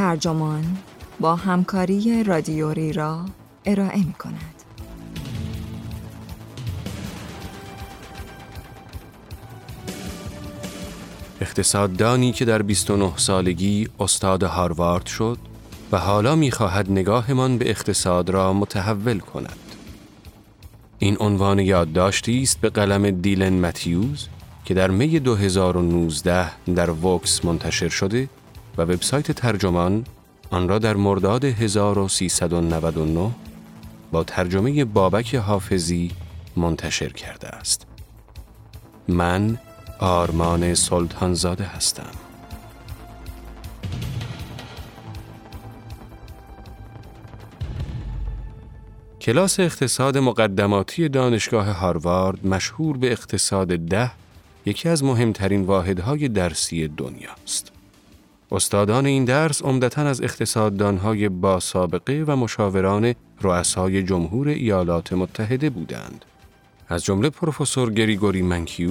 ترجمان با همکاری رادیوری را ارائه می کند. اقتصاددانی که در 29 سالگی استاد هاروارد شد و حالا می‌خواهد نگاهمان به اقتصاد را متحول کند. این عنوان یادداشتی است به قلم دیلن متیوز که در می 2019 در وکس منتشر شده و وبسایت ترجمان آن را در مرداد 1399 با ترجمه بابک حافظی منتشر کرده است. من آرمان سلطانزاده هستم. کلاس اقتصاد مقدماتی دانشگاه هاروارد مشهور به اقتصاد ده یکی از مهمترین واحدهای درسی دنیاست. استادان این درس عمدتا از اقتصاددانهای با سابقه و مشاوران رؤسای جمهور ایالات متحده بودند. از جمله پروفسور گریگوری منکیو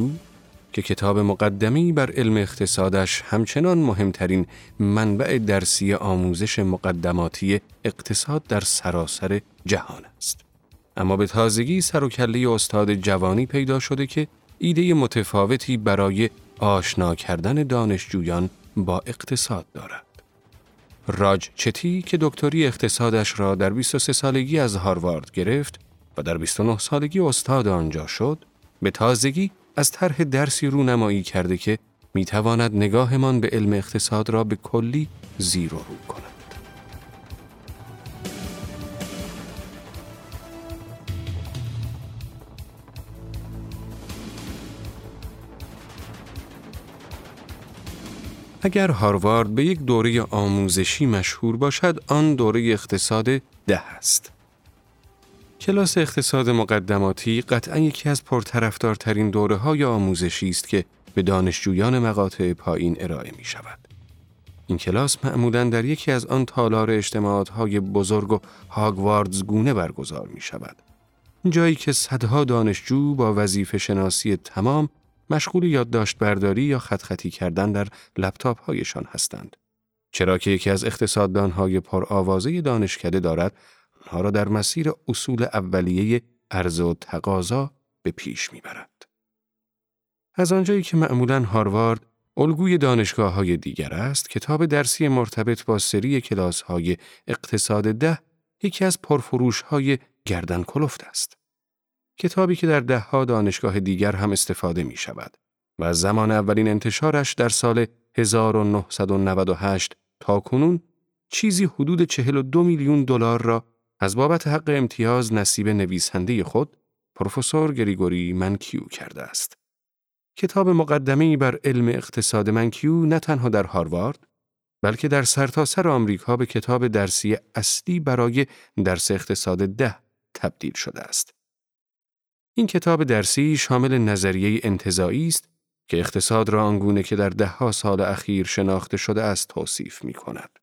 که کتاب مقدمی بر علم اقتصادش همچنان مهمترین منبع درسی آموزش مقدماتی اقتصاد در سراسر جهان است. اما به تازگی سر و کله استاد جوانی پیدا شده که ایده متفاوتی برای آشنا کردن دانشجویان با اقتصاد دارد. راج چتی که دکتری اقتصادش را در 23 سالگی از هاروارد گرفت و در 29 سالگی استاد آنجا شد، به تازگی از طرح درسی رونمایی کرده که می‌تواند نگاهمان به علم اقتصاد را به کلی زیر و رو کند. اگر هاروارد به یک دوره آموزشی مشهور باشد، آن دوره اقتصاد ده است. کلاس اقتصاد مقدماتی قطعا یکی از پرطرفدارترین دوره های آموزشی است که به دانشجویان مقاطع پایین ارائه می شود. این کلاس معمولا در یکی از آن تالار اجتماعات های بزرگ و هاگواردز گونه برگزار می شود. جایی که صدها دانشجو با وظیفه شناسی تمام مشغول یادداشت برداری یا خط خطی کردن در لپتاپ هایشان هستند. چرا که یکی از اقتصاددانهای پرآوازه دانشکده دارد آنها را در مسیر اصول اولیه عرضه و تقاضا به پیش می‌برد. از آنجایی که معمولا هاروارد الگوی دانشگاه های دیگر است، کتاب درسی مرتبط با سری کلاس های اقتصاد ده یکی از پرفروش های گردن کلفت است. کتابی که در دهها دانشگاه دیگر هم استفاده می شود و زمان اولین انتشارش در سال 1998 تا کنون چیزی حدود 42 میلیون دلار را از بابت حق امتیاز نصیب نویسنده خود پروفسور گریگوری منکیو کرده است. کتاب مقدمه بر علم اقتصاد منکیو نه تنها در هاروارد بلکه در سرتاسر سر آمریکا به کتاب درسی اصلی برای درس اقتصاد ده تبدیل شده است. این کتاب درسی شامل نظریه انتظایی است که اقتصاد را آنگونه که در دهها سال اخیر شناخته شده است توصیف می کند.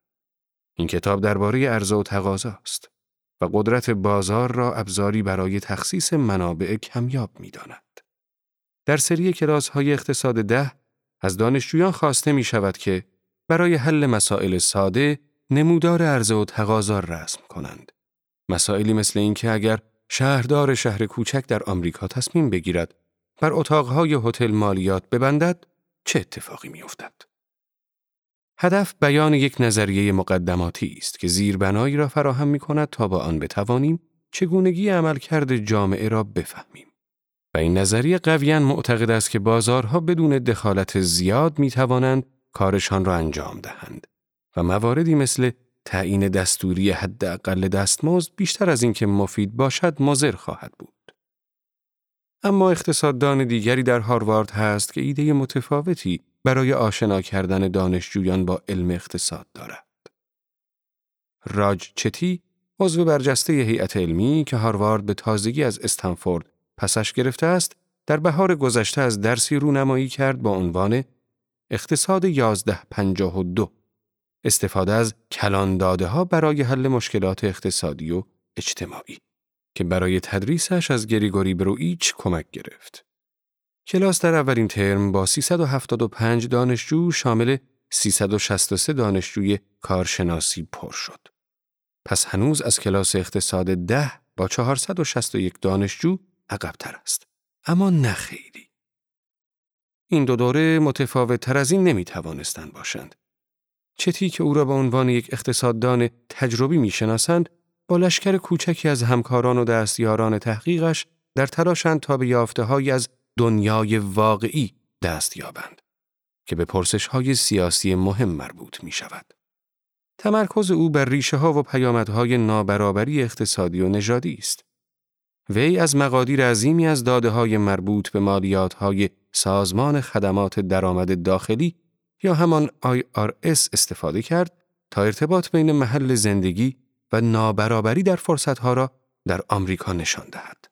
این کتاب درباره عرضه و تقاضا است. و قدرت بازار را ابزاری برای تخصیص منابع کمیاب می داند. در سری کلاس های اقتصاد ده از دانشجویان خواسته می شود که برای حل مسائل ساده نمودار عرضه و تقاضا رسم کنند. مسائلی مثل اینکه اگر شهردار شهر کوچک در آمریکا تصمیم بگیرد بر اتاقهای هتل مالیات ببندد چه اتفاقی میافتد؟ هدف بیان یک نظریه مقدماتی است که زیربنایی را فراهم می کند تا با آن بتوانیم چگونگی عملکرد جامعه را بفهمیم. و این نظریه قویان معتقد است که بازارها بدون دخالت زیاد می توانند کارشان را انجام دهند و مواردی مثل تعیین دستوری حداقل دستمزد بیشتر از اینکه مفید باشد مضر خواهد بود. اما اقتصاددان دیگری در هاروارد هست که ایده متفاوتی برای آشنا کردن دانشجویان با علم اقتصاد دارد. راج چتی عضو برجسته هیئت علمی که هاروارد به تازگی از استنفورد پسش گرفته است، در بهار گذشته از درسی رونمایی کرد با عنوان اقتصاد 1152 استفاده از کلان داده ها برای حل مشکلات اقتصادی و اجتماعی که برای تدریسش از گریگوری برویچ کمک گرفت. کلاس در اولین ترم با 375 دانشجو شامل 363 دانشجوی کارشناسی پر شد. پس هنوز از کلاس اقتصاد ده با 461 دانشجو عقبتر است. اما نه خیلی. این دو دوره متفاوت تر از این نمی توانستند باشند. چتی که او را به عنوان یک اقتصاددان تجربی می شناسند، با لشکر کوچکی از همکاران و دستیاران تحقیقش در تلاشند تا به یافته از دنیای واقعی دست یابند که به پرسش های سیاسی مهم مربوط می شود. تمرکز او بر ریشه ها و پیامدهای نابرابری اقتصادی و نژادی است. وی از مقادیر عظیمی از داده های مربوط به مالیات های سازمان خدمات درآمد داخلی یا همان IRS استفاده کرد تا ارتباط بین محل زندگی و نابرابری در فرصتها را در آمریکا نشان دهد.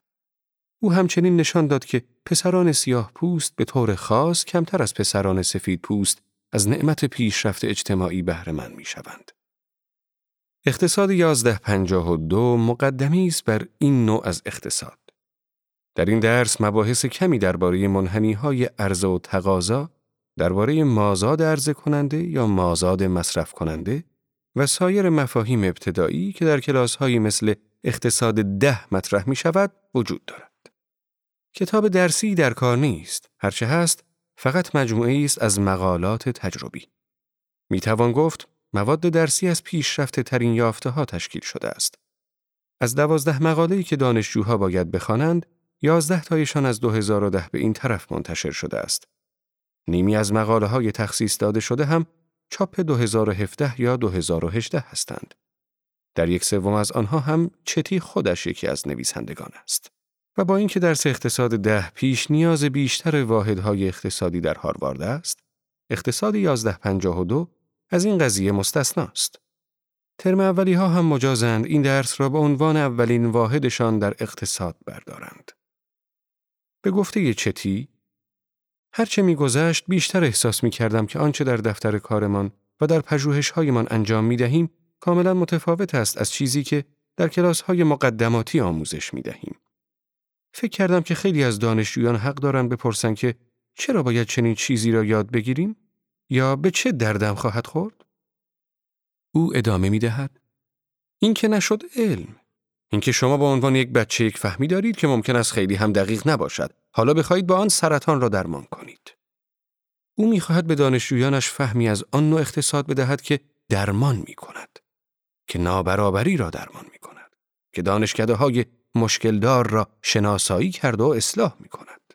او همچنین نشان داد که پسران سیاه پوست به طور خاص کمتر از پسران سفید پوست از نعمت پیشرفت اجتماعی بهره مند می شوند. اقتصاد 1152 مقدمی است بر این نوع از اقتصاد. در این درس مباحث کمی درباره منحنی های عرضه و تقاضا، درباره مازاد عرضه کننده یا مازاد مصرف کننده و سایر مفاهیم ابتدایی که در کلاس های مثل اقتصاد ده مطرح می شود وجود دارد. کتاب درسی در کار نیست، هرچه هست فقط مجموعه است از مقالات تجربی. می توان گفت مواد درسی از پیشرفته ترین یافته ها تشکیل شده است. از دوازده مقاله‌ای که دانشجوها باید بخوانند، یازده تایشان از 2010 به این طرف منتشر شده است. نیمی از مقاله های تخصیص داده شده هم چاپ 2017 یا 2018 هستند. در یک سوم از آنها هم چتی خودش یکی از نویسندگان است. و با اینکه درس اقتصاد ده پیش نیاز بیشتر واحدهای اقتصادی در هاروارد است، اقتصاد 1152 از این قضیه مستثناست. ترم اولی ها هم مجازند این درس را به عنوان اولین واحدشان در اقتصاد بردارند. به گفته چتی، هرچه میگذشت بیشتر احساس می کردم که آنچه در دفتر کارمان و در پژوهش هایمان انجام می دهیم کاملا متفاوت است از چیزی که در کلاس های مقدماتی آموزش می دهیم. فکر کردم که خیلی از دانشجویان حق دارند بپرسن که چرا باید چنین چیزی را یاد بگیریم؟ یا به چه دردم خواهد خورد؟ او ادامه می دهد. این که نشد علم. اینکه شما به عنوان یک بچه یک فهمی دارید که ممکن است خیلی هم دقیق نباشد. حالا بخواهید با آن سرطان را درمان کنید. او می‌خواهد به دانشجویانش فهمی از آن نوع اقتصاد بدهد که درمان می کند. که نابرابری را درمان می کند. که دانشکده های مشکلدار را شناسایی کرد و اصلاح می کند.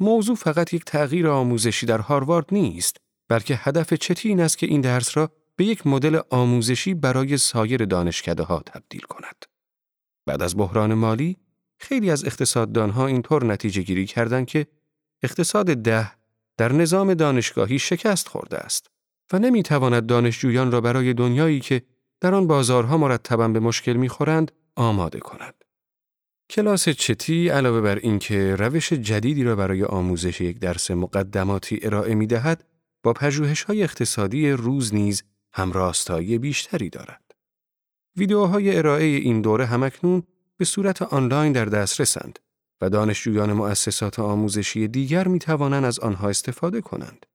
موضوع فقط یک تغییر آموزشی در هاروارد نیست، بلکه هدف چتی این است که این درس را به یک مدل آموزشی برای سایر دانشکده ها تبدیل کند. بعد از بحران مالی، خیلی از اقتصاددانها اینطور نتیجه گیری کردند که اقتصاد ده در نظام دانشگاهی شکست خورده است و نمی تواند دانشجویان را برای دنیایی که در آن بازارها مرتبا به مشکل می‌خورند آماده کند. کلاس چتی علاوه بر اینکه روش جدیدی را برای آموزش یک درس مقدماتی ارائه می دهد، با پژوهش های اقتصادی روز نیز همراستایی بیشتری دارد. ویدیوهای ارائه این دوره همکنون به صورت آنلاین در دسترسند و دانشجویان مؤسسات آموزشی دیگر می توانند از آنها استفاده کنند.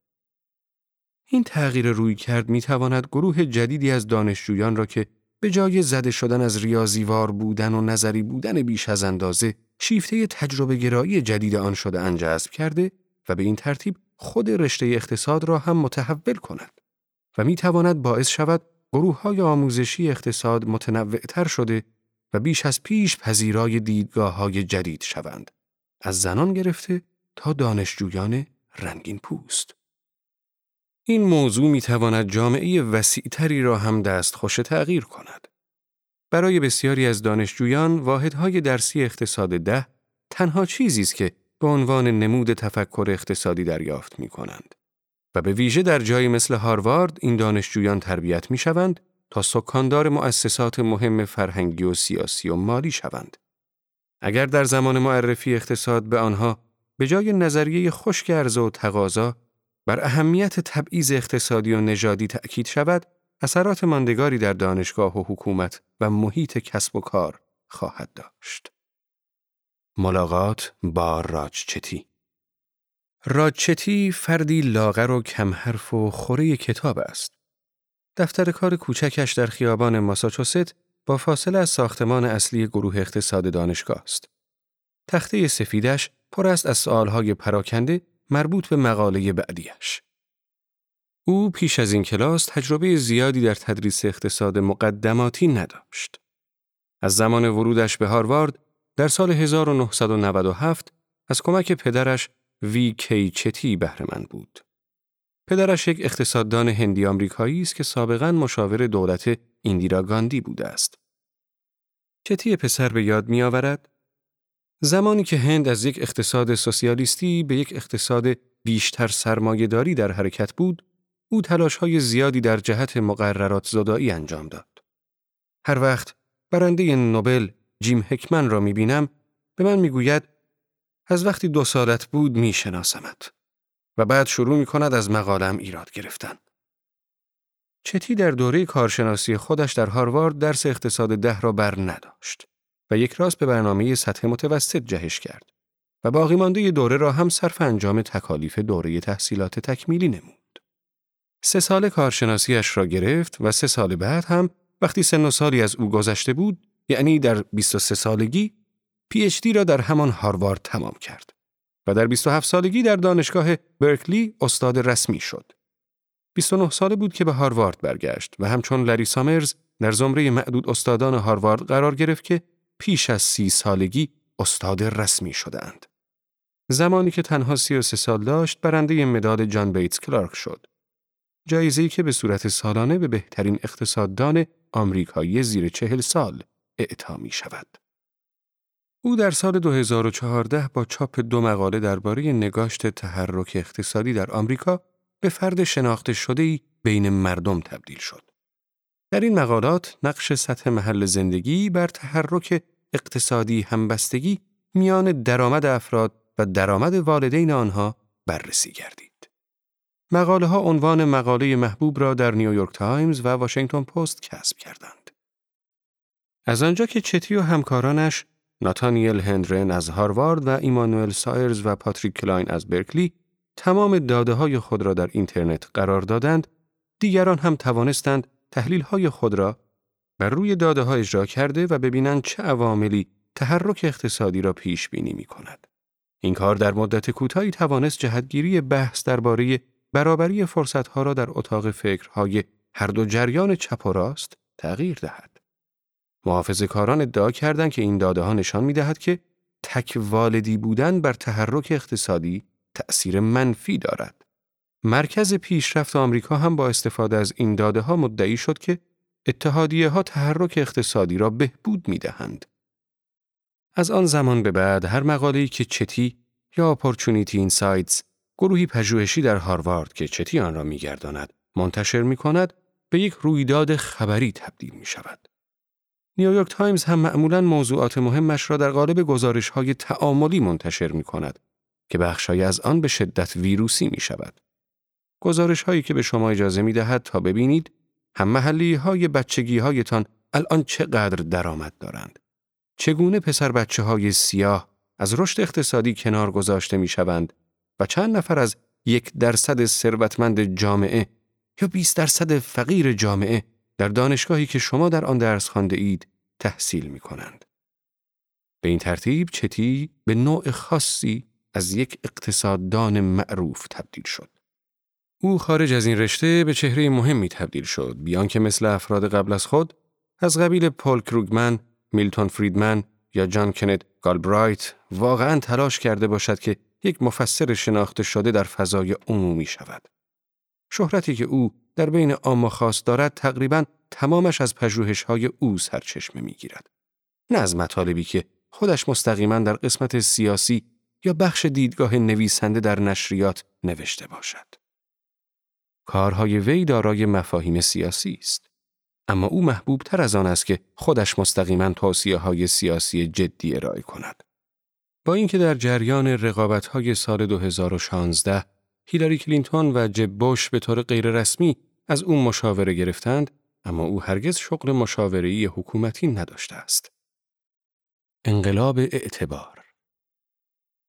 این تغییر روی کرد می تواند گروه جدیدی از دانشجویان را که به جای زده شدن از ریاضیوار بودن و نظری بودن بیش از اندازه شیفته تجربه گرایی جدید آن شده انجذب کرده و به این ترتیب خود رشته اقتصاد را هم متحول کند و می تواند باعث شود گروه های آموزشی اقتصاد متنوعتر شده و بیش از پیش پذیرای دیدگاه های جدید شوند از زنان گرفته تا دانشجویان رنگین پوست. این موضوع می تواند جامعه وسیعتری را هم دست خوش تغییر کند. برای بسیاری از دانشجویان واحدهای درسی اقتصاد ده تنها چیزی است که به عنوان نمود تفکر اقتصادی دریافت می کنند. و به ویژه در جایی مثل هاروارد این دانشجویان تربیت می شوند تا سکاندار مؤسسات مهم فرهنگی و سیاسی و مالی شوند. اگر در زمان معرفی اقتصاد به آنها به جای نظریه خشک و تقاضا بر اهمیت تبعیض اقتصادی و نژادی تأکید شود، اثرات ماندگاری در دانشگاه و حکومت و محیط کسب و کار خواهد داشت. ملاقات با راجچتی راچتی فردی لاغر و کمحرف و خوره کتاب است. دفتر کار کوچکش در خیابان ماساچوست با فاصله از ساختمان اصلی گروه اقتصاد دانشگاه است. تخته سفیدش پر است از سوالهای پراکنده مربوط به مقاله بعدیش. او پیش از این کلاس تجربه زیادی در تدریس اقتصاد مقدماتی نداشت. از زمان ورودش به هاروارد در سال 1997 از کمک پدرش وی کی چتی بهره بود. پدرش یک اقتصاددان هندی آمریکایی است که سابقا مشاور دولت ایندیرا گاندی بوده است. چتی پسر به یاد می آورد زمانی که هند از یک اقتصاد سوسیالیستی به یک اقتصاد بیشتر سرمایهداری در حرکت بود، او های زیادی در جهت مقررات زدایی انجام داد. هر وقت برنده نوبل جیم هکمن را می بینم، به من می گوید از وقتی دو سالت بود می شناسمت و بعد شروع می کند از مقالم ایراد گرفتن. چتی در دوره کارشناسی خودش در هاروارد درس اقتصاد ده را بر نداشت و یک راست به برنامه سطح متوسط جهش کرد و باقی مانده دوره را هم صرف انجام تکالیف دوره تحصیلات تکمیلی نمود. سه سال کارشناسیش را گرفت و سه سال بعد هم وقتی سن و سالی از او گذشته بود یعنی در 23 سالگی پی اچ دی را در همان هاروارد تمام کرد و در 27 سالگی در دانشگاه برکلی استاد رسمی شد. 29 ساله بود که به هاروارد برگشت و همچون لری سامرز در زمره معدود استادان هاروارد قرار گرفت که پیش از سی سالگی استاد رسمی شدند. زمانی که تنها 33 سال داشت برنده مداد جان بیتس کلارک شد. جایزه‌ای که به صورت سالانه به بهترین اقتصاددان آمریکایی زیر چهل سال اعطا می شود. او در سال 2014 با چاپ دو مقاله درباره نگاشت تحرک اقتصادی در آمریکا به فرد شناخته شده ای بین مردم تبدیل شد. در این مقالات نقش سطح محل زندگی بر تحرک اقتصادی همبستگی میان درآمد افراد و درآمد والدین آنها بررسی گردید. مقاله ها عنوان مقاله محبوب را در نیویورک تایمز و واشنگتن پست کسب کردند. از آنجا که چتی و همکارانش ناتانیل هندرن از هاروارد و ایمانوئل سائز و پاتریک کلاین از برکلی تمام داده های خود را در اینترنت قرار دادند، دیگران هم توانستند تحلیل های خود را بر روی داده ها اجرا کرده و ببینند چه عواملی تحرک اقتصادی را پیش بینی می کند. این کار در مدت کوتاهی توانست جهتگیری بحث درباره برابری فرصتها را در اتاق فکرهای هر دو جریان چپ و راست تغییر دهد. محافظ کاران ادعا کردند که این داده ها نشان می دهد که تک والدی بودن بر تحرک اقتصادی تأثیر منفی دارد. مرکز پیشرفت آمریکا هم با استفاده از این داده ها مدعی شد که اتحادیه ها تحرک اقتصادی را بهبود می دهند. از آن زمان به بعد هر مقاله‌ای که چتی یا اپورچونیتی اینسایتس گروهی پژوهشی در هاروارد که چتی آن را میگرداند منتشر می کند به یک رویداد خبری تبدیل می شود. نیویورک تایمز هم معمولا موضوعات مهمش را در قالب گزارش های تعاملی منتشر می کند که بخشای از آن به شدت ویروسی می شود. گزارش هایی که به شما اجازه می دهد تا ببینید هم محلی های بچگی هایتان الان چقدر درآمد دارند. چگونه پسر بچه های سیاه از رشد اقتصادی کنار گذاشته می شوند و چند نفر از یک درصد ثروتمند جامعه یا 20 درصد فقیر جامعه در دانشگاهی که شما در آن درس خانده اید تحصیل می کنند. به این ترتیب چتی به نوع خاصی از یک اقتصاددان معروف تبدیل شد. او خارج از این رشته به چهره مهمی تبدیل شد بیان که مثل افراد قبل از خود از قبیل پول کروگمن، میلتون فریدمن یا جان کنت گالبرایت واقعا تلاش کرده باشد که یک مفسر شناخته شده در فضای عمومی شود. شهرتی که او در بین عام خاص دارد تقریبا تمامش از پژوهش‌های او سرچشمه می‌گیرد. نه از مطالبی که خودش مستقیما در قسمت سیاسی یا بخش دیدگاه نویسنده در نشریات نوشته باشد. کارهای وی دارای مفاهیم سیاسی است. اما او محبوب تر از آن است که خودش مستقیما توصیه های سیاسی جدی ارائه کند. با اینکه در جریان رقابت های سال 2016 هیلاری کلینتون و جب بوش به طور غیررسمی از او مشاوره گرفتند اما او هرگز شغل مشاوره‌ای حکومتی نداشته است. انقلاب اعتبار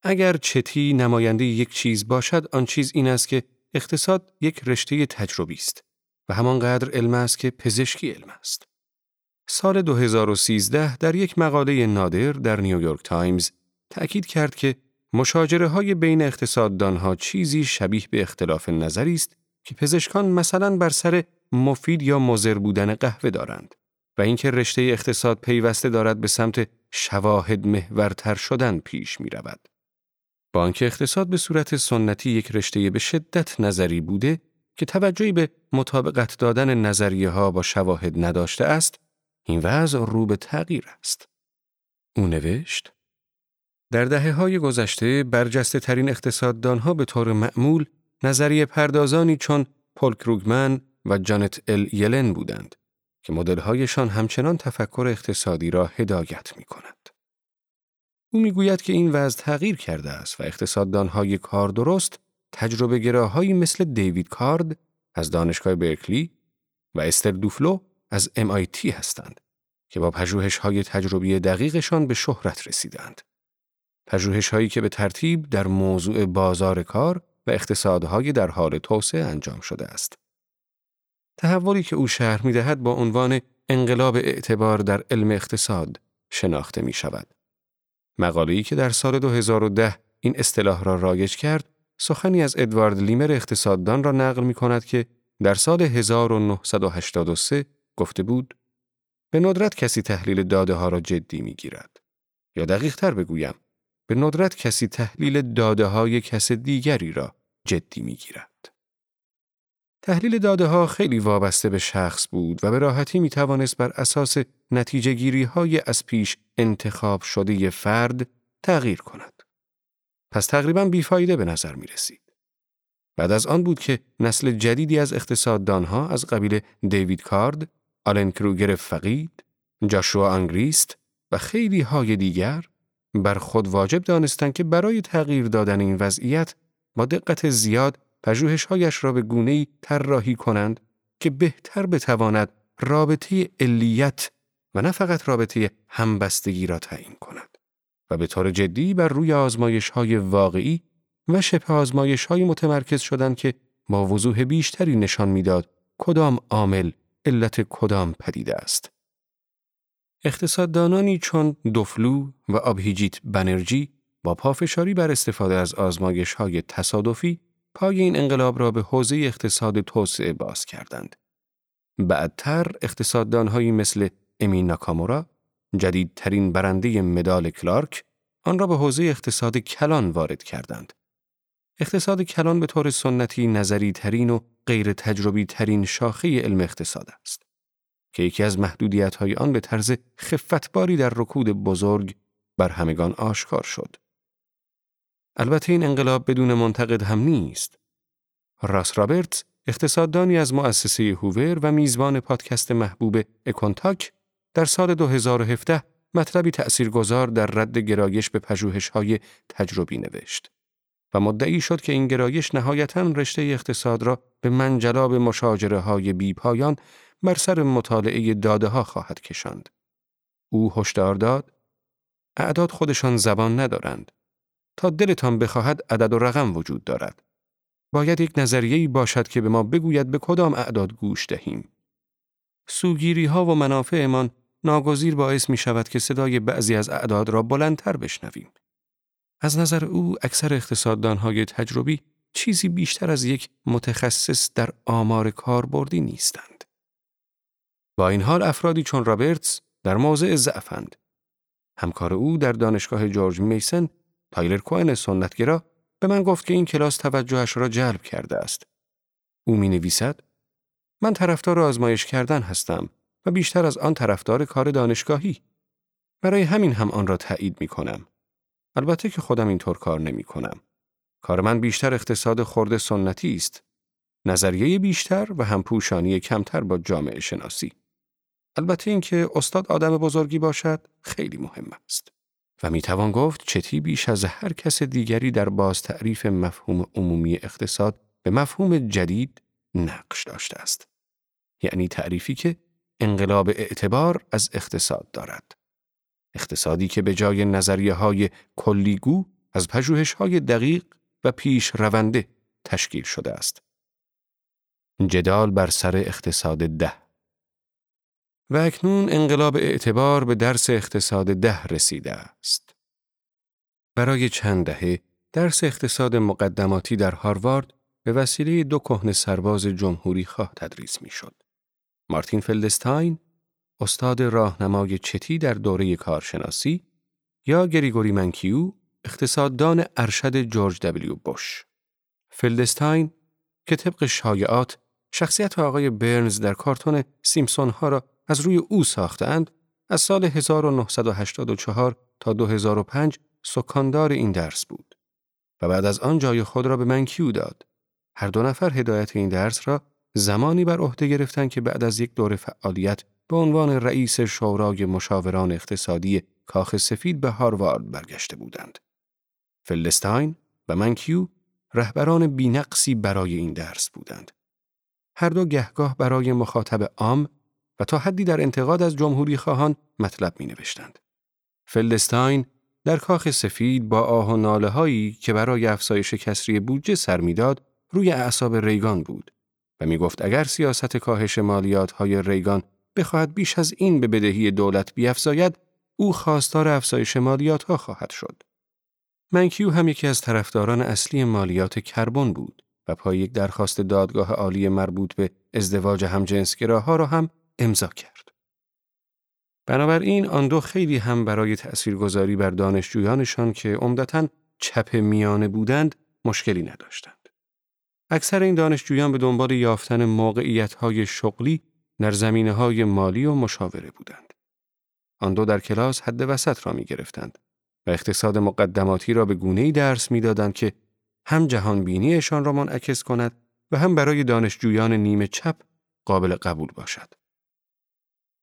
اگر چتی نماینده یک چیز باشد آن چیز این است که اقتصاد یک رشته تجربی است و همانقدر علم است که پزشکی علم است. سال 2013 در یک مقاله نادر در نیویورک تایمز تأکید کرد که مشاجره های بین اقتصاددانها چیزی شبیه به اختلاف نظری است که پزشکان مثلا بر سر مفید یا مضر بودن قهوه دارند و اینکه رشته اقتصاد پیوسته دارد به سمت شواهد محورتر شدن پیش می رود. بانک اقتصاد به صورت سنتی یک رشته به شدت نظری بوده که توجهی به مطابقت دادن نظریه ها با شواهد نداشته است، این وضع رو به تغییر است. او نوشت در دهه های گذشته برجسته ترین اقتصاددان ها به طور معمول نظریه پردازانی چون پل کروگمن و جانت ال یلن بودند که مدلهایشان همچنان تفکر اقتصادی را هدایت می کند. او می‌گوید که این وضع تغییر کرده است و اقتصاددانهای کار درست تجربه گراهایی مثل دیوید کارد از دانشگاه برکلی و استر دوفلو از MIT هستند که با های تجربی دقیقشان به شهرت رسیدند. هایی که به ترتیب در موضوع بازار کار اقتصادهای در حال توسعه انجام شده است. تحولی که او شهر می دهد با عنوان انقلاب اعتبار در علم اقتصاد شناخته می شود. مقاله‌ای که در سال 2010 این اصطلاح را رایج کرد، سخنی از ادوارد لیمر اقتصاددان را نقل می کند که در سال 1983 گفته بود به ندرت کسی تحلیل داده ها را جدی می گیرد. یا دقیق تر بگویم، به ندرت کسی تحلیل داده های کس دیگری را جدی می گیرد. تحلیل داده ها خیلی وابسته به شخص بود و به راحتی می توانست بر اساس نتیجه گیری های از پیش انتخاب شده فرد تغییر کند. پس تقریبا بیفایده به نظر می رسید. بعد از آن بود که نسل جدیدی از اقتصاددانها از قبیل دیوید کارد، آلن کروگر فقید، جاشوا انگریست و خیلی های دیگر بر خود واجب دانستند که برای تغییر دادن این وضعیت با دقت زیاد پژوهش‌هایش را به گونه‌ای طراحی کنند که بهتر بتواند رابطه علیت و نه فقط رابطه همبستگی را تعیین کند و به طور جدی بر روی آزمایش‌های واقعی و شبه آزمایش‌های متمرکز شدند که با وضوح بیشتری نشان می‌داد کدام عامل علت کدام پدیده است. اقتصاددانانی چون دوفلو و آبهیجیت بنرژی با پافشاری بر استفاده از آزمایش های تصادفی پای این انقلاب را به حوزه اقتصاد توسعه باز کردند. بعدتر اقتصاددانهایی مثل امی ناکامورا، جدیدترین برنده مدال کلارک، آن را به حوزه اقتصاد کلان وارد کردند. اقتصاد کلان به طور سنتی نظری ترین و غیر تجربی ترین شاخه علم اقتصاد است. که یکی از محدودیت های آن به طرز خفتباری در رکود بزرگ بر همگان آشکار شد. البته این انقلاب بدون منتقد هم نیست. راس رابرتس اقتصاددانی از مؤسسه هوور و میزبان پادکست محبوب اکونتاک در سال 2017 مطلبی تأثیرگذار در رد گرایش به های تجربی نوشت و مدعی شد که این گرایش نهایتا رشته اقتصاد را به منجلاب مشاجره های بی پایان بر سر مطالعه داده ها خواهد کشاند. او هشدار داد اعداد خودشان زبان ندارند. تا دلتان بخواهد عدد و رقم وجود دارد. باید یک نظریه‌ای باشد که به ما بگوید به کدام اعداد گوش دهیم. سوگیری ها و منافعمان ناگزیر باعث می شود که صدای بعضی از اعداد را بلندتر بشنویم. از نظر او اکثر اقتصاددان های تجربی چیزی بیشتر از یک متخصص در آمار کاربردی نیستند. با این حال افرادی چون رابرتس در موضع ضعفند. همکار او در دانشگاه جورج میسن تایلر کوین سنتگرا به من گفت که این کلاس توجهش را جلب کرده است. او می نویسد من طرفدار آزمایش کردن هستم و بیشتر از آن طرفدار کار دانشگاهی. برای همین هم آن را تایید می کنم. البته که خودم اینطور کار نمی کنم. کار من بیشتر اقتصاد خورده سنتی است. نظریه بیشتر و همپوشانی کمتر با جامعه شناسی. البته اینکه استاد آدم بزرگی باشد خیلی مهم است. و می توان گفت چتی بیش از هر کس دیگری در باز تعریف مفهوم عمومی اقتصاد به مفهوم جدید نقش داشته است. یعنی تعریفی که انقلاب اعتبار از اقتصاد دارد. اقتصادی که به جای نظریه های کلیگو از پژوهش‌های دقیق و پیش رونده تشکیل شده است. جدال بر سر اقتصاد ده و اکنون انقلاب اعتبار به درس اقتصاد ده رسیده است. برای چند دهه درس اقتصاد مقدماتی در هاروارد به وسیله دو کهنه سرباز جمهوری خواه تدریس می‌شد. مارتین فلدستاین استاد راهنمای چتی در دوره کارشناسی یا گریگوری منکیو اقتصاددان ارشد جورج دبلیو بوش. فلدستاین که طبق شایعات شخصیت آقای برنز در کارتون سیمسون ها را از روی او ساختند از سال 1984 تا 2005 سکاندار این درس بود و بعد از آن جای خود را به منکیو داد. هر دو نفر هدایت این درس را زمانی بر عهده گرفتند که بعد از یک دور فعالیت به عنوان رئیس شورای مشاوران اقتصادی کاخ سفید به هاروارد برگشته بودند. فلستاین و منکیو رهبران بینقصی برای این درس بودند. هر دو گهگاه برای مخاطب عام و تا حدی در انتقاد از جمهوری خواهان مطلب می نوشتند. فلدستاین در کاخ سفید با آه و ناله هایی که برای افزایش کسری بودجه سر می‌داد روی اعصاب ریگان بود و می گفت اگر سیاست کاهش مالیات های ریگان بخواهد بیش از این به بدهی دولت بیافزاید او خواستار افزایش مالیات ها خواهد شد. منکیو هم یکی از طرفداران اصلی مالیات کربن بود و پای یک درخواست دادگاه عالی مربوط به ازدواج همجنسگراها را هم امضا کرد. بنابراین آن دو خیلی هم برای تأثیرگذاری بر دانشجویانشان که عمدتا چپ میانه بودند مشکلی نداشتند. اکثر این دانشجویان به دنبال یافتن موقعیت‌های شغلی در زمینه های مالی و مشاوره بودند. آن دو در کلاس حد وسط را می گرفتند و اقتصاد مقدماتی را به گونه درس می دادند که هم جهان بینیشان را منعکس کند و هم برای دانشجویان نیمه چپ قابل قبول باشد.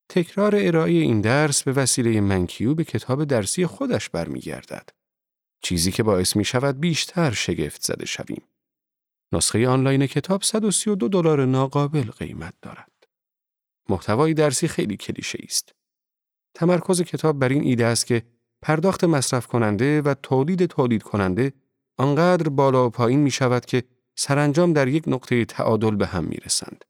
تکرار ارائه این درس به وسیله منکیو به کتاب درسی خودش برمیگردد. چیزی که باعث می شود بیشتر شگفت زده شویم. نسخه آنلاین کتاب 132 دلار ناقابل قیمت دارد. محتوای درسی خیلی کلیشه است. تمرکز کتاب بر این ایده است که پرداخت مصرف کننده و تولید تولید کننده آنقدر بالا و پایین می شود که سرانجام در یک نقطه تعادل به هم می رسند.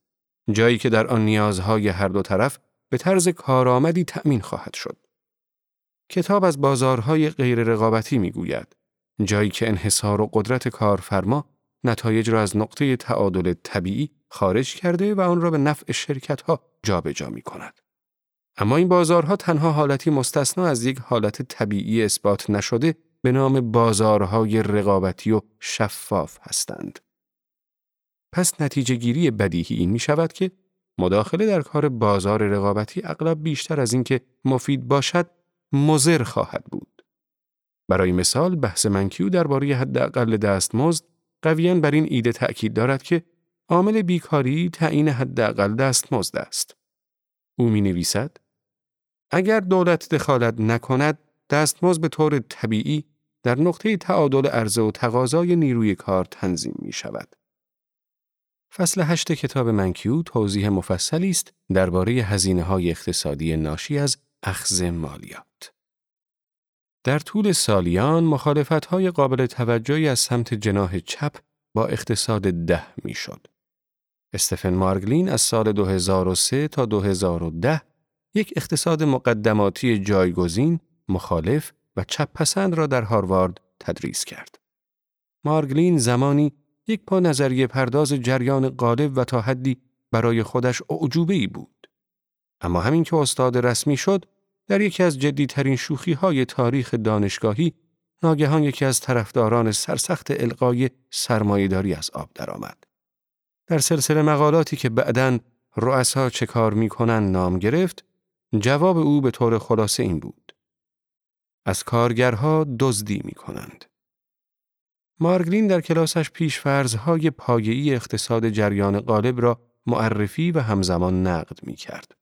جایی که در آن نیازهای هر دو طرف به طرز کارآمدی تأمین خواهد شد. کتاب از بازارهای غیر رقابتی می گوید. جایی که انحصار و قدرت کارفرما نتایج را از نقطه تعادل طبیعی خارج کرده و آن را به نفع شرکت ها جابجا می کند. اما این بازارها تنها حالتی مستثنا از یک حالت طبیعی اثبات نشده به نام بازارهای رقابتی و شفاف هستند. پس نتیجه گیری بدیهی این می شود که مداخله در کار بازار رقابتی اغلب بیشتر از اینکه مفید باشد مزر خواهد بود. برای مثال بحث منکیو درباره حداقل دستمزد قویاً بر این ایده تأکید دارد که عامل بیکاری تعیین حداقل دستمزد است. او می نویسد اگر دولت دخالت نکند دستمزد به طور طبیعی در نقطه تعادل عرضه و تقاضای نیروی کار تنظیم می شود. فصل هشت کتاب منکیو توضیح مفصلی است درباره هزینه های اقتصادی ناشی از اخذ مالیات. در طول سالیان مخالفت های قابل توجهی از سمت جناح چپ با اقتصاد ده می شد. استفن مارگلین از سال 2003 تا 2010 یک اقتصاد مقدماتی جایگزین، مخالف و چپ پسند را در هاروارد تدریس کرد. مارگلین زمانی یک پا نظریه پرداز جریان غالب و تا حدی برای خودش اعجوبه ای بود. اما همین که استاد رسمی شد، در یکی از جدیترین شوخی های تاریخ دانشگاهی، ناگهان یکی از طرفداران سرسخت القای سرمایهداری از آب درآمد. در سلسله مقالاتی که بعداً رؤسا چه کار می‌کنن نام گرفت، جواب او به طور خلاصه این بود. از کارگرها دزدی می مارگلین در کلاسش پیش فرضهای پایه‌ای اقتصاد جریان غالب را معرفی و همزمان نقد می کرد.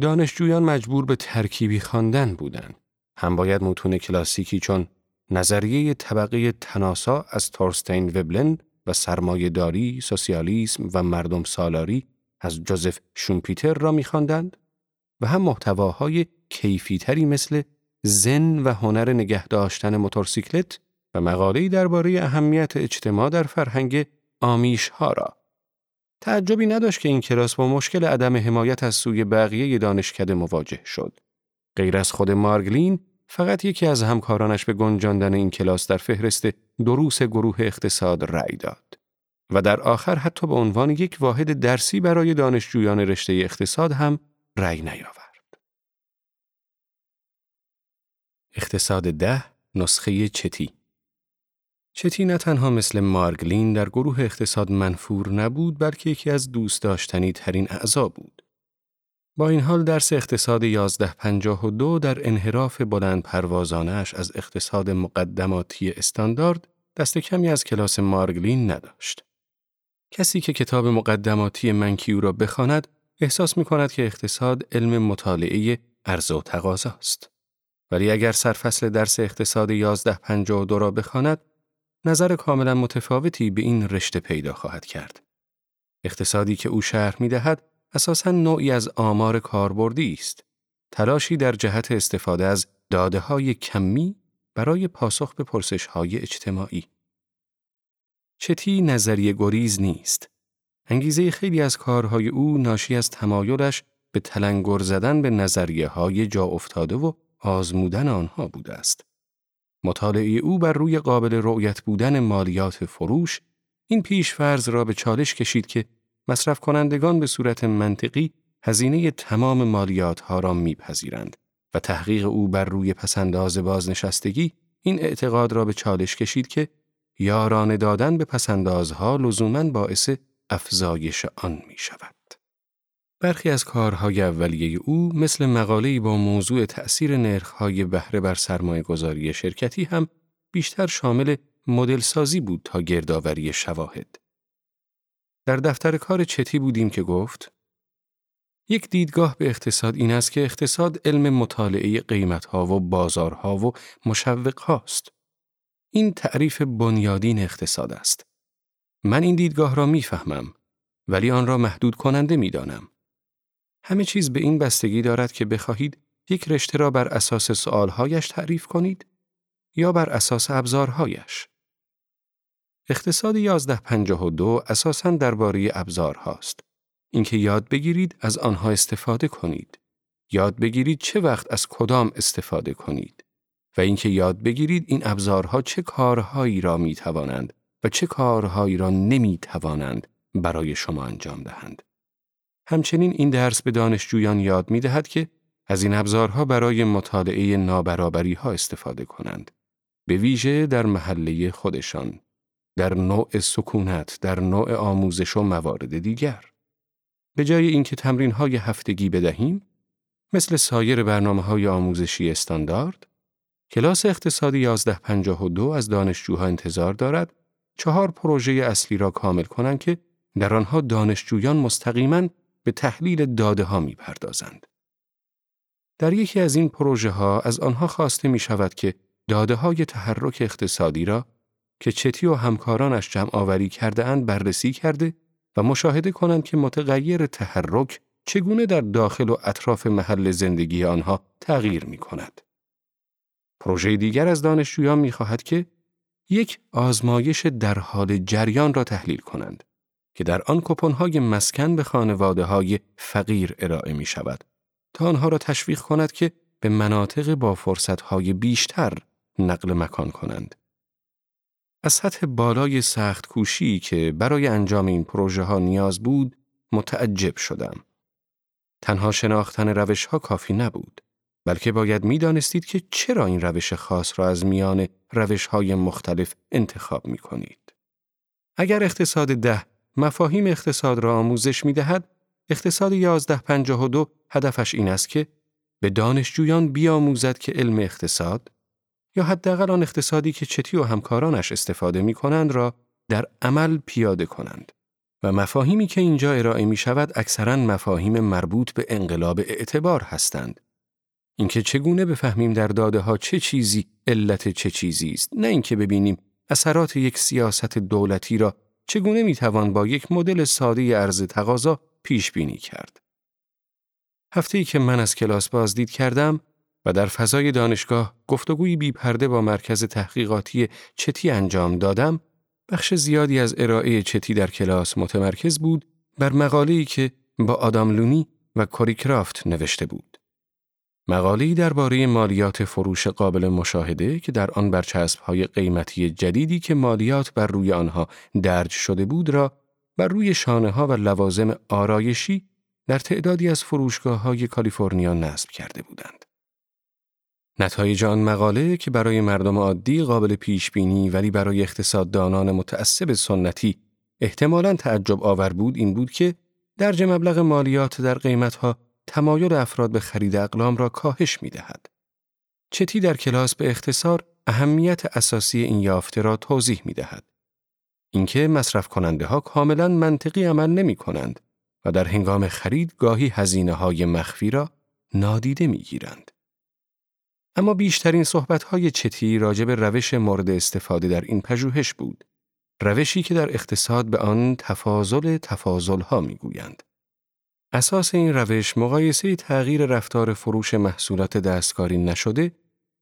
دانشجویان مجبور به ترکیبی خواندن بودند. هم باید متون کلاسیکی چون نظریه طبقه تناسا از تورستین وبلند و سرمایهداری، سوسیالیسم و مردم سالاری از جوزف شومپیتر را می‌خواندند و هم محتواهای کیفیتری مثل زن و هنر نگه داشتن موتورسیکلت و مقاله‌ای درباره اهمیت اجتماع در فرهنگ آمیش ها را. تعجبی نداشت که این کلاس با مشکل عدم حمایت از سوی بقیه دانشکده مواجه شد. غیر از خود مارگلین، فقط یکی از همکارانش به گنجاندن این کلاس در فهرست دروس گروه اقتصاد رأی داد. و در آخر حتی به عنوان یک واحد درسی برای دانشجویان رشته اقتصاد هم رأی نیاورد. اقتصاد ده نسخه چتی چتی نه تنها مثل مارگلین در گروه اقتصاد منفور نبود بلکه یکی از دوست داشتنی ترین اعضا بود. با این حال درس اقتصاد 1152 در انحراف بلند پروازانش از اقتصاد مقدماتی استاندارد دست کمی از کلاس مارگلین نداشت. کسی که کتاب مقدماتی منکیو را بخواند احساس می کند که اقتصاد علم مطالعه ارز و تقاضاست. ولی اگر سرفصل درس اقتصاد 1152 را بخواند نظر کاملا متفاوتی به این رشته پیدا خواهد کرد. اقتصادی که او شرح می دهد اساساً نوعی از آمار کاربردی است. تلاشی در جهت استفاده از داده های کمی برای پاسخ به پرسش های اجتماعی. چتی نظریه گریز نیست. انگیزه خیلی از کارهای او ناشی از تمایلش به تلنگر زدن به نظریه های جا افتاده و آزمودن آنها بوده است. مطالعه او بر روی قابل رؤیت بودن مالیات فروش این پیش فرض را به چالش کشید که مصرف کنندگان به صورت منطقی هزینه تمام مالیات ها را میپذیرند و تحقیق او بر روی پسنداز بازنشستگی این اعتقاد را به چالش کشید که یارانه دادن به پسندازها لزوما باعث افزایش آن می شود. برخی از کارهای اولیه او مثل مقاله‌ای با موضوع تأثیر نرخ‌های بهره بر سرمایه گذاری شرکتی هم بیشتر شامل مدل سازی بود تا گردآوری شواهد. در دفتر کار چتی بودیم که گفت یک دیدگاه به اقتصاد این است که اقتصاد علم مطالعه قیمتها و بازارها و مشوق هاست. این تعریف بنیادین اقتصاد است. من این دیدگاه را می‌فهمم ولی آن را محدود کننده می‌دانم. همه چیز به این بستگی دارد که بخواهید یک رشته را بر اساس سوالهایش تعریف کنید یا بر اساس ابزارهایش. اقتصاد 1152 اساساً درباره ابزارهاست. اینکه یاد بگیرید از آنها استفاده کنید. یاد بگیرید چه وقت از کدام استفاده کنید. و اینکه یاد بگیرید این ابزارها چه کارهایی را می توانند و چه کارهایی را نمی توانند برای شما انجام دهند. همچنین این درس به دانشجویان یاد می دهد که از این ابزارها برای مطالعه نابرابری ها استفاده کنند. به ویژه در محله خودشان، در نوع سکونت، در نوع آموزش و موارد دیگر. به جای اینکه تمرین های هفتگی بدهیم، مثل سایر برنامه های آموزشی استاندارد، کلاس اقتصادی 1152 از دانشجوها انتظار دارد چهار پروژه اصلی را کامل کنند که در آنها دانشجویان مستقیما به تحلیل داده ها می پردازند. در یکی از این پروژه ها از آنها خواسته می شود که داده های تحرک اقتصادی را که چتی و همکارانش جمع آوری کرده اند بررسی کرده و مشاهده کنند که متغیر تحرک چگونه در داخل و اطراف محل زندگی آنها تغییر می کند. پروژه دیگر از دانشجویان می خواهد که یک آزمایش در حال جریان را تحلیل کنند که در آن کپونهای مسکن به خانواده های فقیر ارائه می شود تا آنها را تشویق کند که به مناطق با فرصتهای بیشتر نقل مکان کنند. از سطح بالای سخت کوشی که برای انجام این پروژه ها نیاز بود متعجب شدم. تنها شناختن روش ها کافی نبود. بلکه باید می دانستید که چرا این روش خاص را از میان روش های مختلف انتخاب می کنید. اگر اقتصاد ده مفاهیم اقتصاد را آموزش می دهد، اقتصاد 1152 هدفش این است که به دانشجویان بیاموزد که علم اقتصاد یا حداقل آن اقتصادی که چتی و همکارانش استفاده می کنند را در عمل پیاده کنند. و مفاهیمی که اینجا ارائه می شود اکثرا مفاهیم مربوط به انقلاب اعتبار هستند اینکه چگونه بفهمیم در داده ها چه چیزی علت چه چیزی است نه اینکه ببینیم اثرات یک سیاست دولتی را چگونه می‌توان با یک مدل ساده ارز تقاضا پیش بینی کرد هفته ای که من از کلاس بازدید کردم و در فضای دانشگاه گفتگویی بی پرده با مرکز تحقیقاتی چتی انجام دادم، بخش زیادی از ارائه چتی در کلاس متمرکز بود بر مقاله‌ای که با آدام لونی و کوری کرافت نوشته بود. مقاله‌ای درباره مالیات فروش قابل مشاهده که در آن برچسب‌های قیمتی جدیدی که مالیات بر روی آنها درج شده بود را بر روی شانه ها و لوازم آرایشی در تعدادی از فروشگاه های کالیفرنیا نصب کرده بودند. نتایج آن مقاله که برای مردم عادی قابل پیش بینی ولی برای اقتصاددانان متعصب سنتی احتمالاً تعجب آور بود این بود که درج مبلغ مالیات در قیمتها تمایل افراد به خرید اقلام را کاهش می دهد. چتی در کلاس به اختصار اهمیت اساسی این یافته را توضیح می دهد. اینکه مصرف کننده ها کاملا منطقی عمل نمی کنند و در هنگام خرید گاهی هزینه های مخفی را نادیده می گیرند. اما بیشترین صحبت های چتی راجع به روش مورد استفاده در این پژوهش بود. روشی که در اقتصاد به آن تفاضل تفاضل ها می گویند. اساس این روش مقایسه تغییر رفتار فروش محصولات دستکاری نشده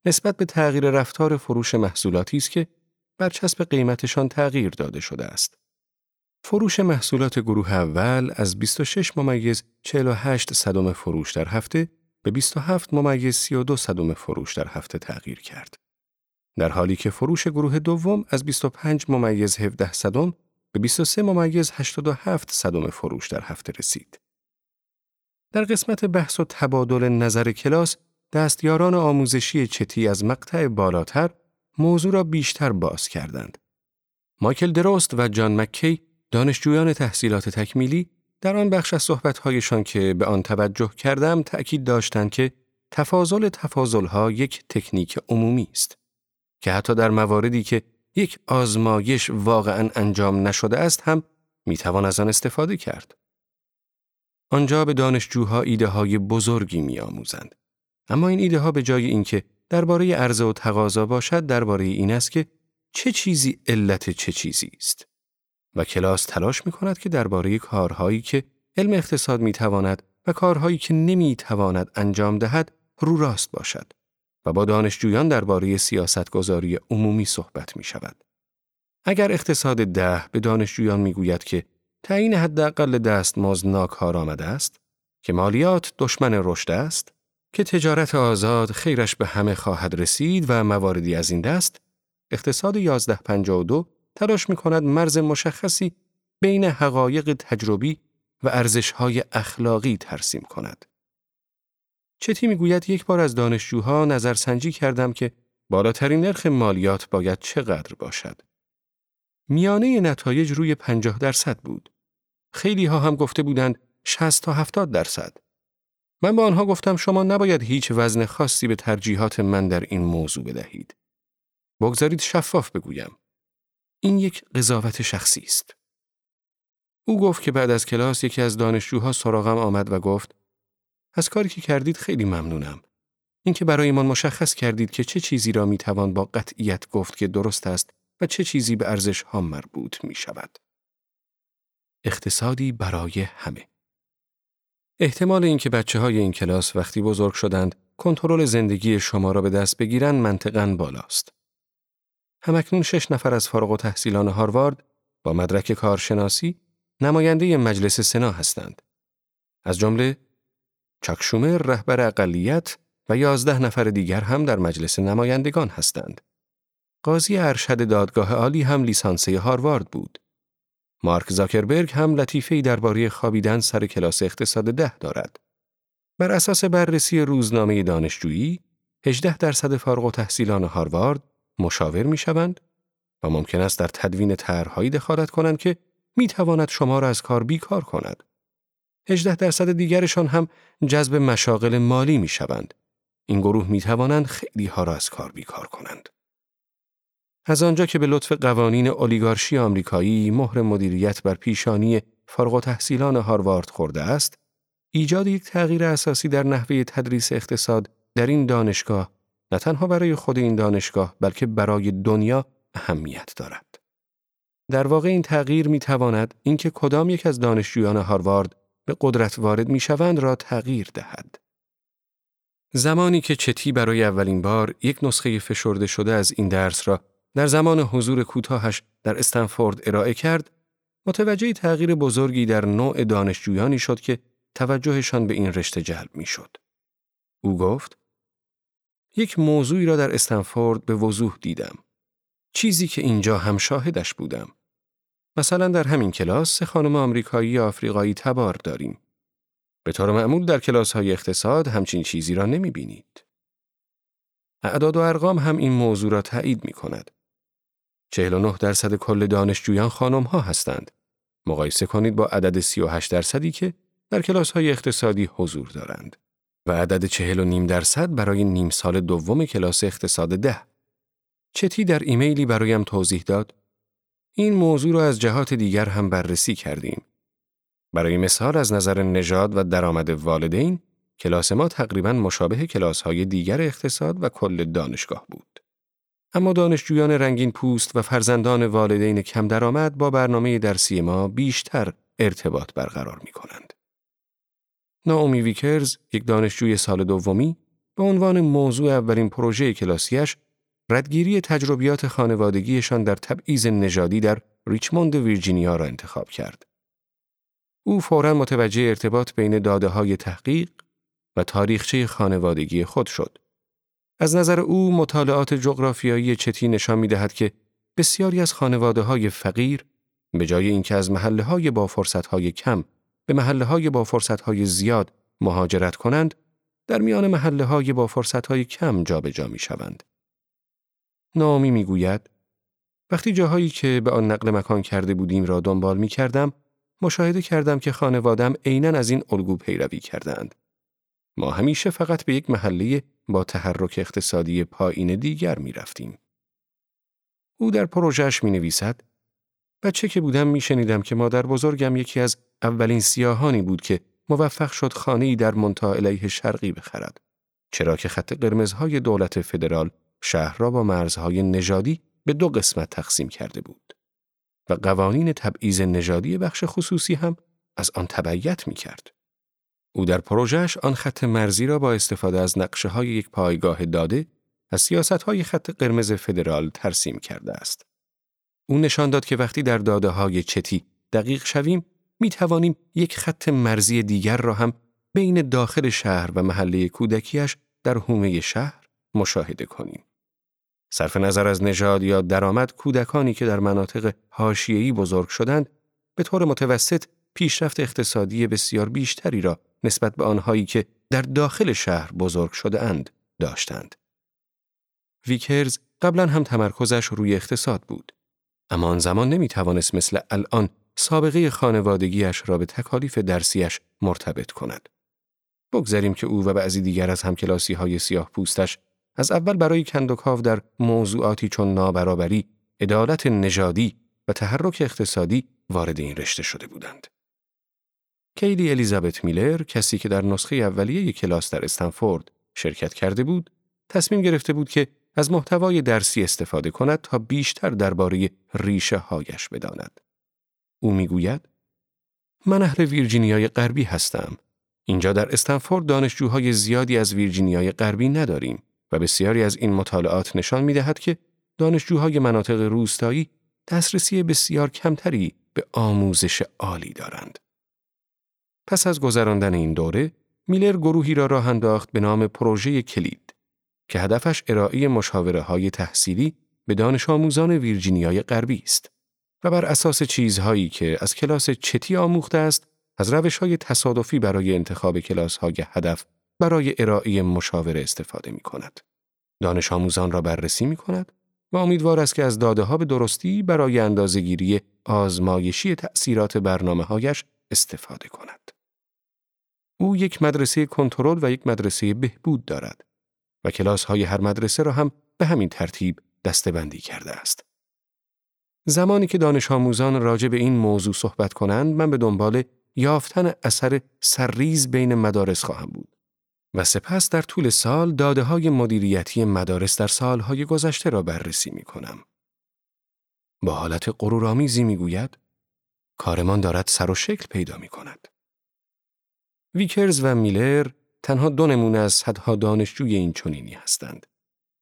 نسبت به تغییر رفتار فروش محصولاتی است که برچسب قیمتشان تغییر داده شده است. فروش محصولات گروه اول از 26 ممیز 48 صدم فروش در هفته به 27 ممیز 32 صدم فروش در هفته تغییر کرد. در حالی که فروش گروه دوم از 25 ممیز 17 صدم به 23 ممیز 87 صدم فروش در هفته رسید. در قسمت بحث و تبادل نظر کلاس، دستیاران آموزشی چتی از مقطع بالاتر موضوع را بیشتر باز کردند. مایکل دروست و جان مکی دانشجویان تحصیلات تکمیلی در آن بخش از صحبتهایشان که به آن توجه کردم تأکید داشتند که تفاضل تفاضلها یک تکنیک عمومی است که حتی در مواردی که یک آزمایش واقعا انجام نشده است هم می‌توان از آن استفاده کرد. آنجا به دانشجوها ایده های بزرگی می آموزند. اما این ایده ها به جای اینکه درباره عرضه و تقاضا باشد درباره این است که چه چیزی علت چه چیزی است. و کلاس تلاش می کند که درباره کارهایی که علم اقتصاد می تواند و کارهایی که نمی تواند انجام دهد رو راست باشد و با دانشجویان درباره سیاستگذاری عمومی صحبت می شود. اگر اقتصاد ده به دانشجویان می گوید که تعیین حداقل دستمزد ناکار آمده است که مالیات دشمن رشد است که تجارت آزاد خیرش به همه خواهد رسید و مواردی از این دست اقتصاد 1152 تلاش می کند مرز مشخصی بین حقایق تجربی و ارزشهای اخلاقی ترسیم کند. چتی می‌گوید یک بار از دانشجوها نظرسنجی کردم که بالاترین نرخ مالیات باید چقدر باشد. میانه نتایج روی 50 درصد بود. خیلی ها هم گفته بودند 60 تا 70 درصد. من به آنها گفتم شما نباید هیچ وزن خاصی به ترجیحات من در این موضوع بدهید. بگذارید شفاف بگویم. این یک قضاوت شخصی است. او گفت که بعد از کلاس یکی از دانشجوها سراغم آمد و گفت از کاری که کردید خیلی ممنونم. اینکه برایمان مشخص کردید که چه چیزی را می توان با قطعیت گفت که درست است و چه چیزی به ارزش ها مربوط می شود. اقتصادی برای همه احتمال اینکه بچه های این کلاس وقتی بزرگ شدند کنترل زندگی شما را به دست بگیرند منطقاً بالاست. همکنون شش نفر از فارغ و تحصیلان هاروارد با مدرک کارشناسی نماینده مجلس سنا هستند. از جمله چاکشومر رهبر اقلیت و یازده نفر دیگر هم در مجلس نمایندگان هستند. قاضی ارشد دادگاه عالی هم لیسانسه هاروارد بود. مارک زاکربرگ هم لطیفه‌ای درباره خوابیدن سر کلاس اقتصاد ده دارد. بر اساس بررسی روزنامه دانشجویی، 18 درصد فارغ و تحصیلان هاروارد مشاور می شوند و ممکن است در تدوین طرحهایی دخالت کنند که می تواند شما را از کار بیکار کند. 18 درصد دیگرشان هم جذب مشاغل مالی می شوند. این گروه می توانند خیلی ها را از کار بیکار کنند. از آنجا که به لطف قوانین اولیگارشی آمریکایی مهر مدیریت بر پیشانی فارغ و تحصیلان هاروارد خورده است، ایجاد یک تغییر اساسی در نحوه تدریس اقتصاد در این دانشگاه نه تنها برای خود این دانشگاه بلکه برای دنیا اهمیت دارد. در واقع این تغییر می تواند اینکه کدام یک از دانشجویان هاروارد به قدرت وارد می شوند را تغییر دهد. زمانی که چتی برای اولین بار یک نسخه فشرده شده از این درس را در زمان حضور کوتاهش در استنفورد ارائه کرد، متوجه تغییر بزرگی در نوع دانشجویانی شد که توجهشان به این رشته جلب می شد. او گفت: یک موضوعی را در استنفورد به وضوح دیدم. چیزی که اینجا هم شاهدش بودم. مثلا در همین کلاس سه خانم آمریکایی آفریقایی تبار داریم. به طور معمول در کلاس های اقتصاد همچین چیزی را نمی بینید. اعداد و ارقام هم این موضوع را تایید می کند. 49 درصد کل دانشجویان خانم ها هستند. مقایسه کنید با عدد 38 درصدی که در کلاس های اقتصادی حضور دارند و عدد 40 و نیم درصد برای نیم سال دوم کلاس اقتصاد ده. چتی در ایمیلی برایم توضیح داد این موضوع را از جهات دیگر هم بررسی کردیم. برای مثال از نظر نژاد و درآمد والدین کلاس ما تقریبا مشابه کلاس های دیگر اقتصاد و کل دانشگاه بود. اما دانشجویان رنگین پوست و فرزندان والدین کم درآمد با برنامه درسی ما بیشتر ارتباط برقرار می کنند. ناومی ویکرز، یک دانشجوی سال دومی، به عنوان موضوع اولین پروژه کلاسیش ردگیری تجربیات خانوادگیشان در تبعیض نژادی در ریچموند ویرجینیا را انتخاب کرد. او فورا متوجه ارتباط بین داده های تحقیق و تاریخچه خانوادگی خود شد. از نظر او مطالعات جغرافیایی چتی نشان می دهد که بسیاری از خانواده های فقیر به جای اینکه از محله های با فرصت های کم به محله های با فرصت های زیاد مهاجرت کنند در میان محله های با فرصت های کم جابجا می شوند. نامی می گوید وقتی جاهایی که به آن نقل مکان کرده بودیم را دنبال می کردم مشاهده کردم که خانوادم عینا از این الگو پیروی کردند. ما همیشه فقط به یک محله با تحرک اقتصادی پایین دیگر می رفتیم. او در پروژهش می نویسد بچه که بودم می شنیدم که مادر بزرگم یکی از اولین سیاهانی بود که موفق شد خانه‌ای در منطقه علیه شرقی بخرد. چرا که خط قرمزهای دولت فدرال شهر را با مرزهای نژادی به دو قسمت تقسیم کرده بود. و قوانین تبعیض نژادی بخش خصوصی هم از آن تبعیت می کرد. او در پروژهش آن خط مرزی را با استفاده از نقشه های یک پایگاه داده از سیاست های خط قرمز فدرال ترسیم کرده است. او نشان داد که وقتی در داده های چتی دقیق شویم می توانیم یک خط مرزی دیگر را هم بین داخل شهر و محله کودکیش در حومه شهر مشاهده کنیم. صرف نظر از نژاد یا درآمد کودکانی که در مناطق حاشیه‌ای بزرگ شدند به طور متوسط پیشرفت اقتصادی بسیار بیشتری را نسبت به آنهایی که در داخل شهر بزرگ شده اند داشتند. ویکرز قبلا هم تمرکزش روی اقتصاد بود. اما آن زمان نمی توانست مثل الان سابقه خانوادگیش را به تکالیف درسیش مرتبط کند. بگذاریم که او و بعضی دیگر از همکلاسی های سیاه پوستش از اول برای کندوکاو در موضوعاتی چون نابرابری، عدالت نژادی و تحرک اقتصادی وارد این رشته شده بودند. کیلی الیزابت میلر کسی که در نسخه اولیه کلاس در استنفورد شرکت کرده بود، تصمیم گرفته بود که از محتوای درسی استفاده کند تا بیشتر درباره ریشه هایش بداند. او می‌گوید: من اهل ویرجینیای غربی هستم. اینجا در استنفورد دانشجوهای زیادی از ویرجینیای غربی نداریم و بسیاری از این مطالعات نشان می دهد که دانشجوهای مناطق روستایی دسترسی بسیار کمتری به آموزش عالی دارند. پس از گذراندن این دوره، میلر گروهی را راه انداخت به نام پروژه کلید که هدفش ارائه مشاوره های تحصیلی به دانش آموزان ویرجینیای غربی است و بر اساس چیزهایی که از کلاس چتی آموخته است از روش های تصادفی برای انتخاب کلاس های هدف برای ارائه مشاوره استفاده می کند. دانش آموزان را بررسی می کند و امیدوار است که از داده ها به درستی برای اندازهگیری آزمایشی تأثیرات برنامه هایش استفاده کند. او یک مدرسه کنترل و یک مدرسه بهبود دارد و کلاس های هر مدرسه را هم به همین ترتیب دستبندی کرده است. زمانی که دانش آموزان راجع به این موضوع صحبت کنند من به دنبال یافتن اثر سرریز بین مدارس خواهم بود. و سپس در طول سال داده های مدیریتی مدارس در سالهای گذشته را بررسی می کنم. با حالت غرورآمیزی می گوید کارمان دارد سر و شکل پیدا می کند. ویکرز و میلر تنها دو نمونه از صدها دانشجوی این چنینی هستند.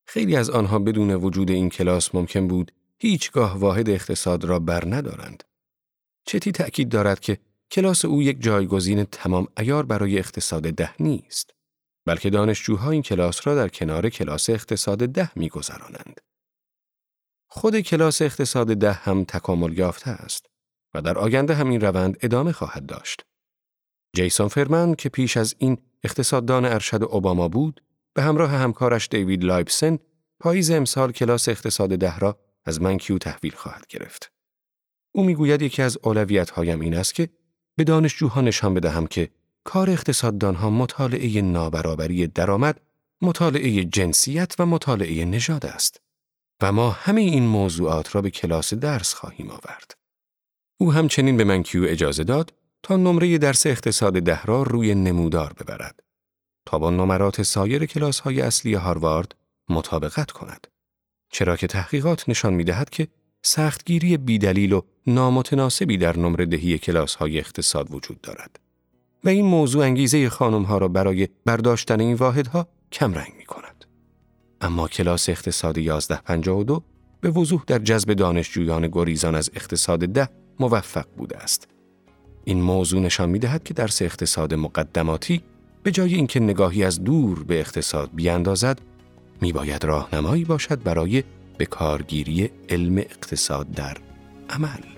خیلی از آنها بدون وجود این کلاس ممکن بود هیچگاه واحد اقتصاد را بر ندارند. چتی تأکید دارد که کلاس او یک جایگزین تمام ایار برای اقتصاد ده نیست. بلکه دانشجوها این کلاس را در کنار کلاس اقتصاد ده میگذرانند. خود کلاس اقتصاد ده هم تکامل یافته است و در آینده همین روند ادامه خواهد داشت. جیسون فرمن که پیش از این اقتصاددان ارشد اوباما بود، به همراه همکارش دیوید لایبسن پاییز امسال کلاس اقتصاد ده را از منکیو تحویل خواهد گرفت. او می‌گوید یکی از هایم این است که به دانشجوها نشان بدهم که کار اقتصاددانها مطالعه نابرابری درآمد، مطالعه جنسیت و مطالعه نژاد است. و ما همه این موضوعات را به کلاس درس خواهیم آورد. او همچنین به منکیو اجازه داد تا نمره درس اقتصاد ده را روی نمودار ببرد تا با نمرات سایر کلاس های اصلی هاروارد مطابقت کند. چرا که تحقیقات نشان می دهد که سختگیری بیدلیل و نامتناسبی در نمره دهی کلاس های اقتصاد وجود دارد. و این موضوع انگیزه خانم ها را برای برداشتن این واحدها کم رنگ می کند. اما کلاس اقتصاد 1152 به وضوح در جذب دانشجویان گریزان از اقتصاد ده موفق بوده است. این موضوع نشان می دهد که درس اقتصاد مقدماتی به جای اینکه نگاهی از دور به اقتصاد بیاندازد می باید راهنمایی باشد برای به کارگیری علم اقتصاد در عمل.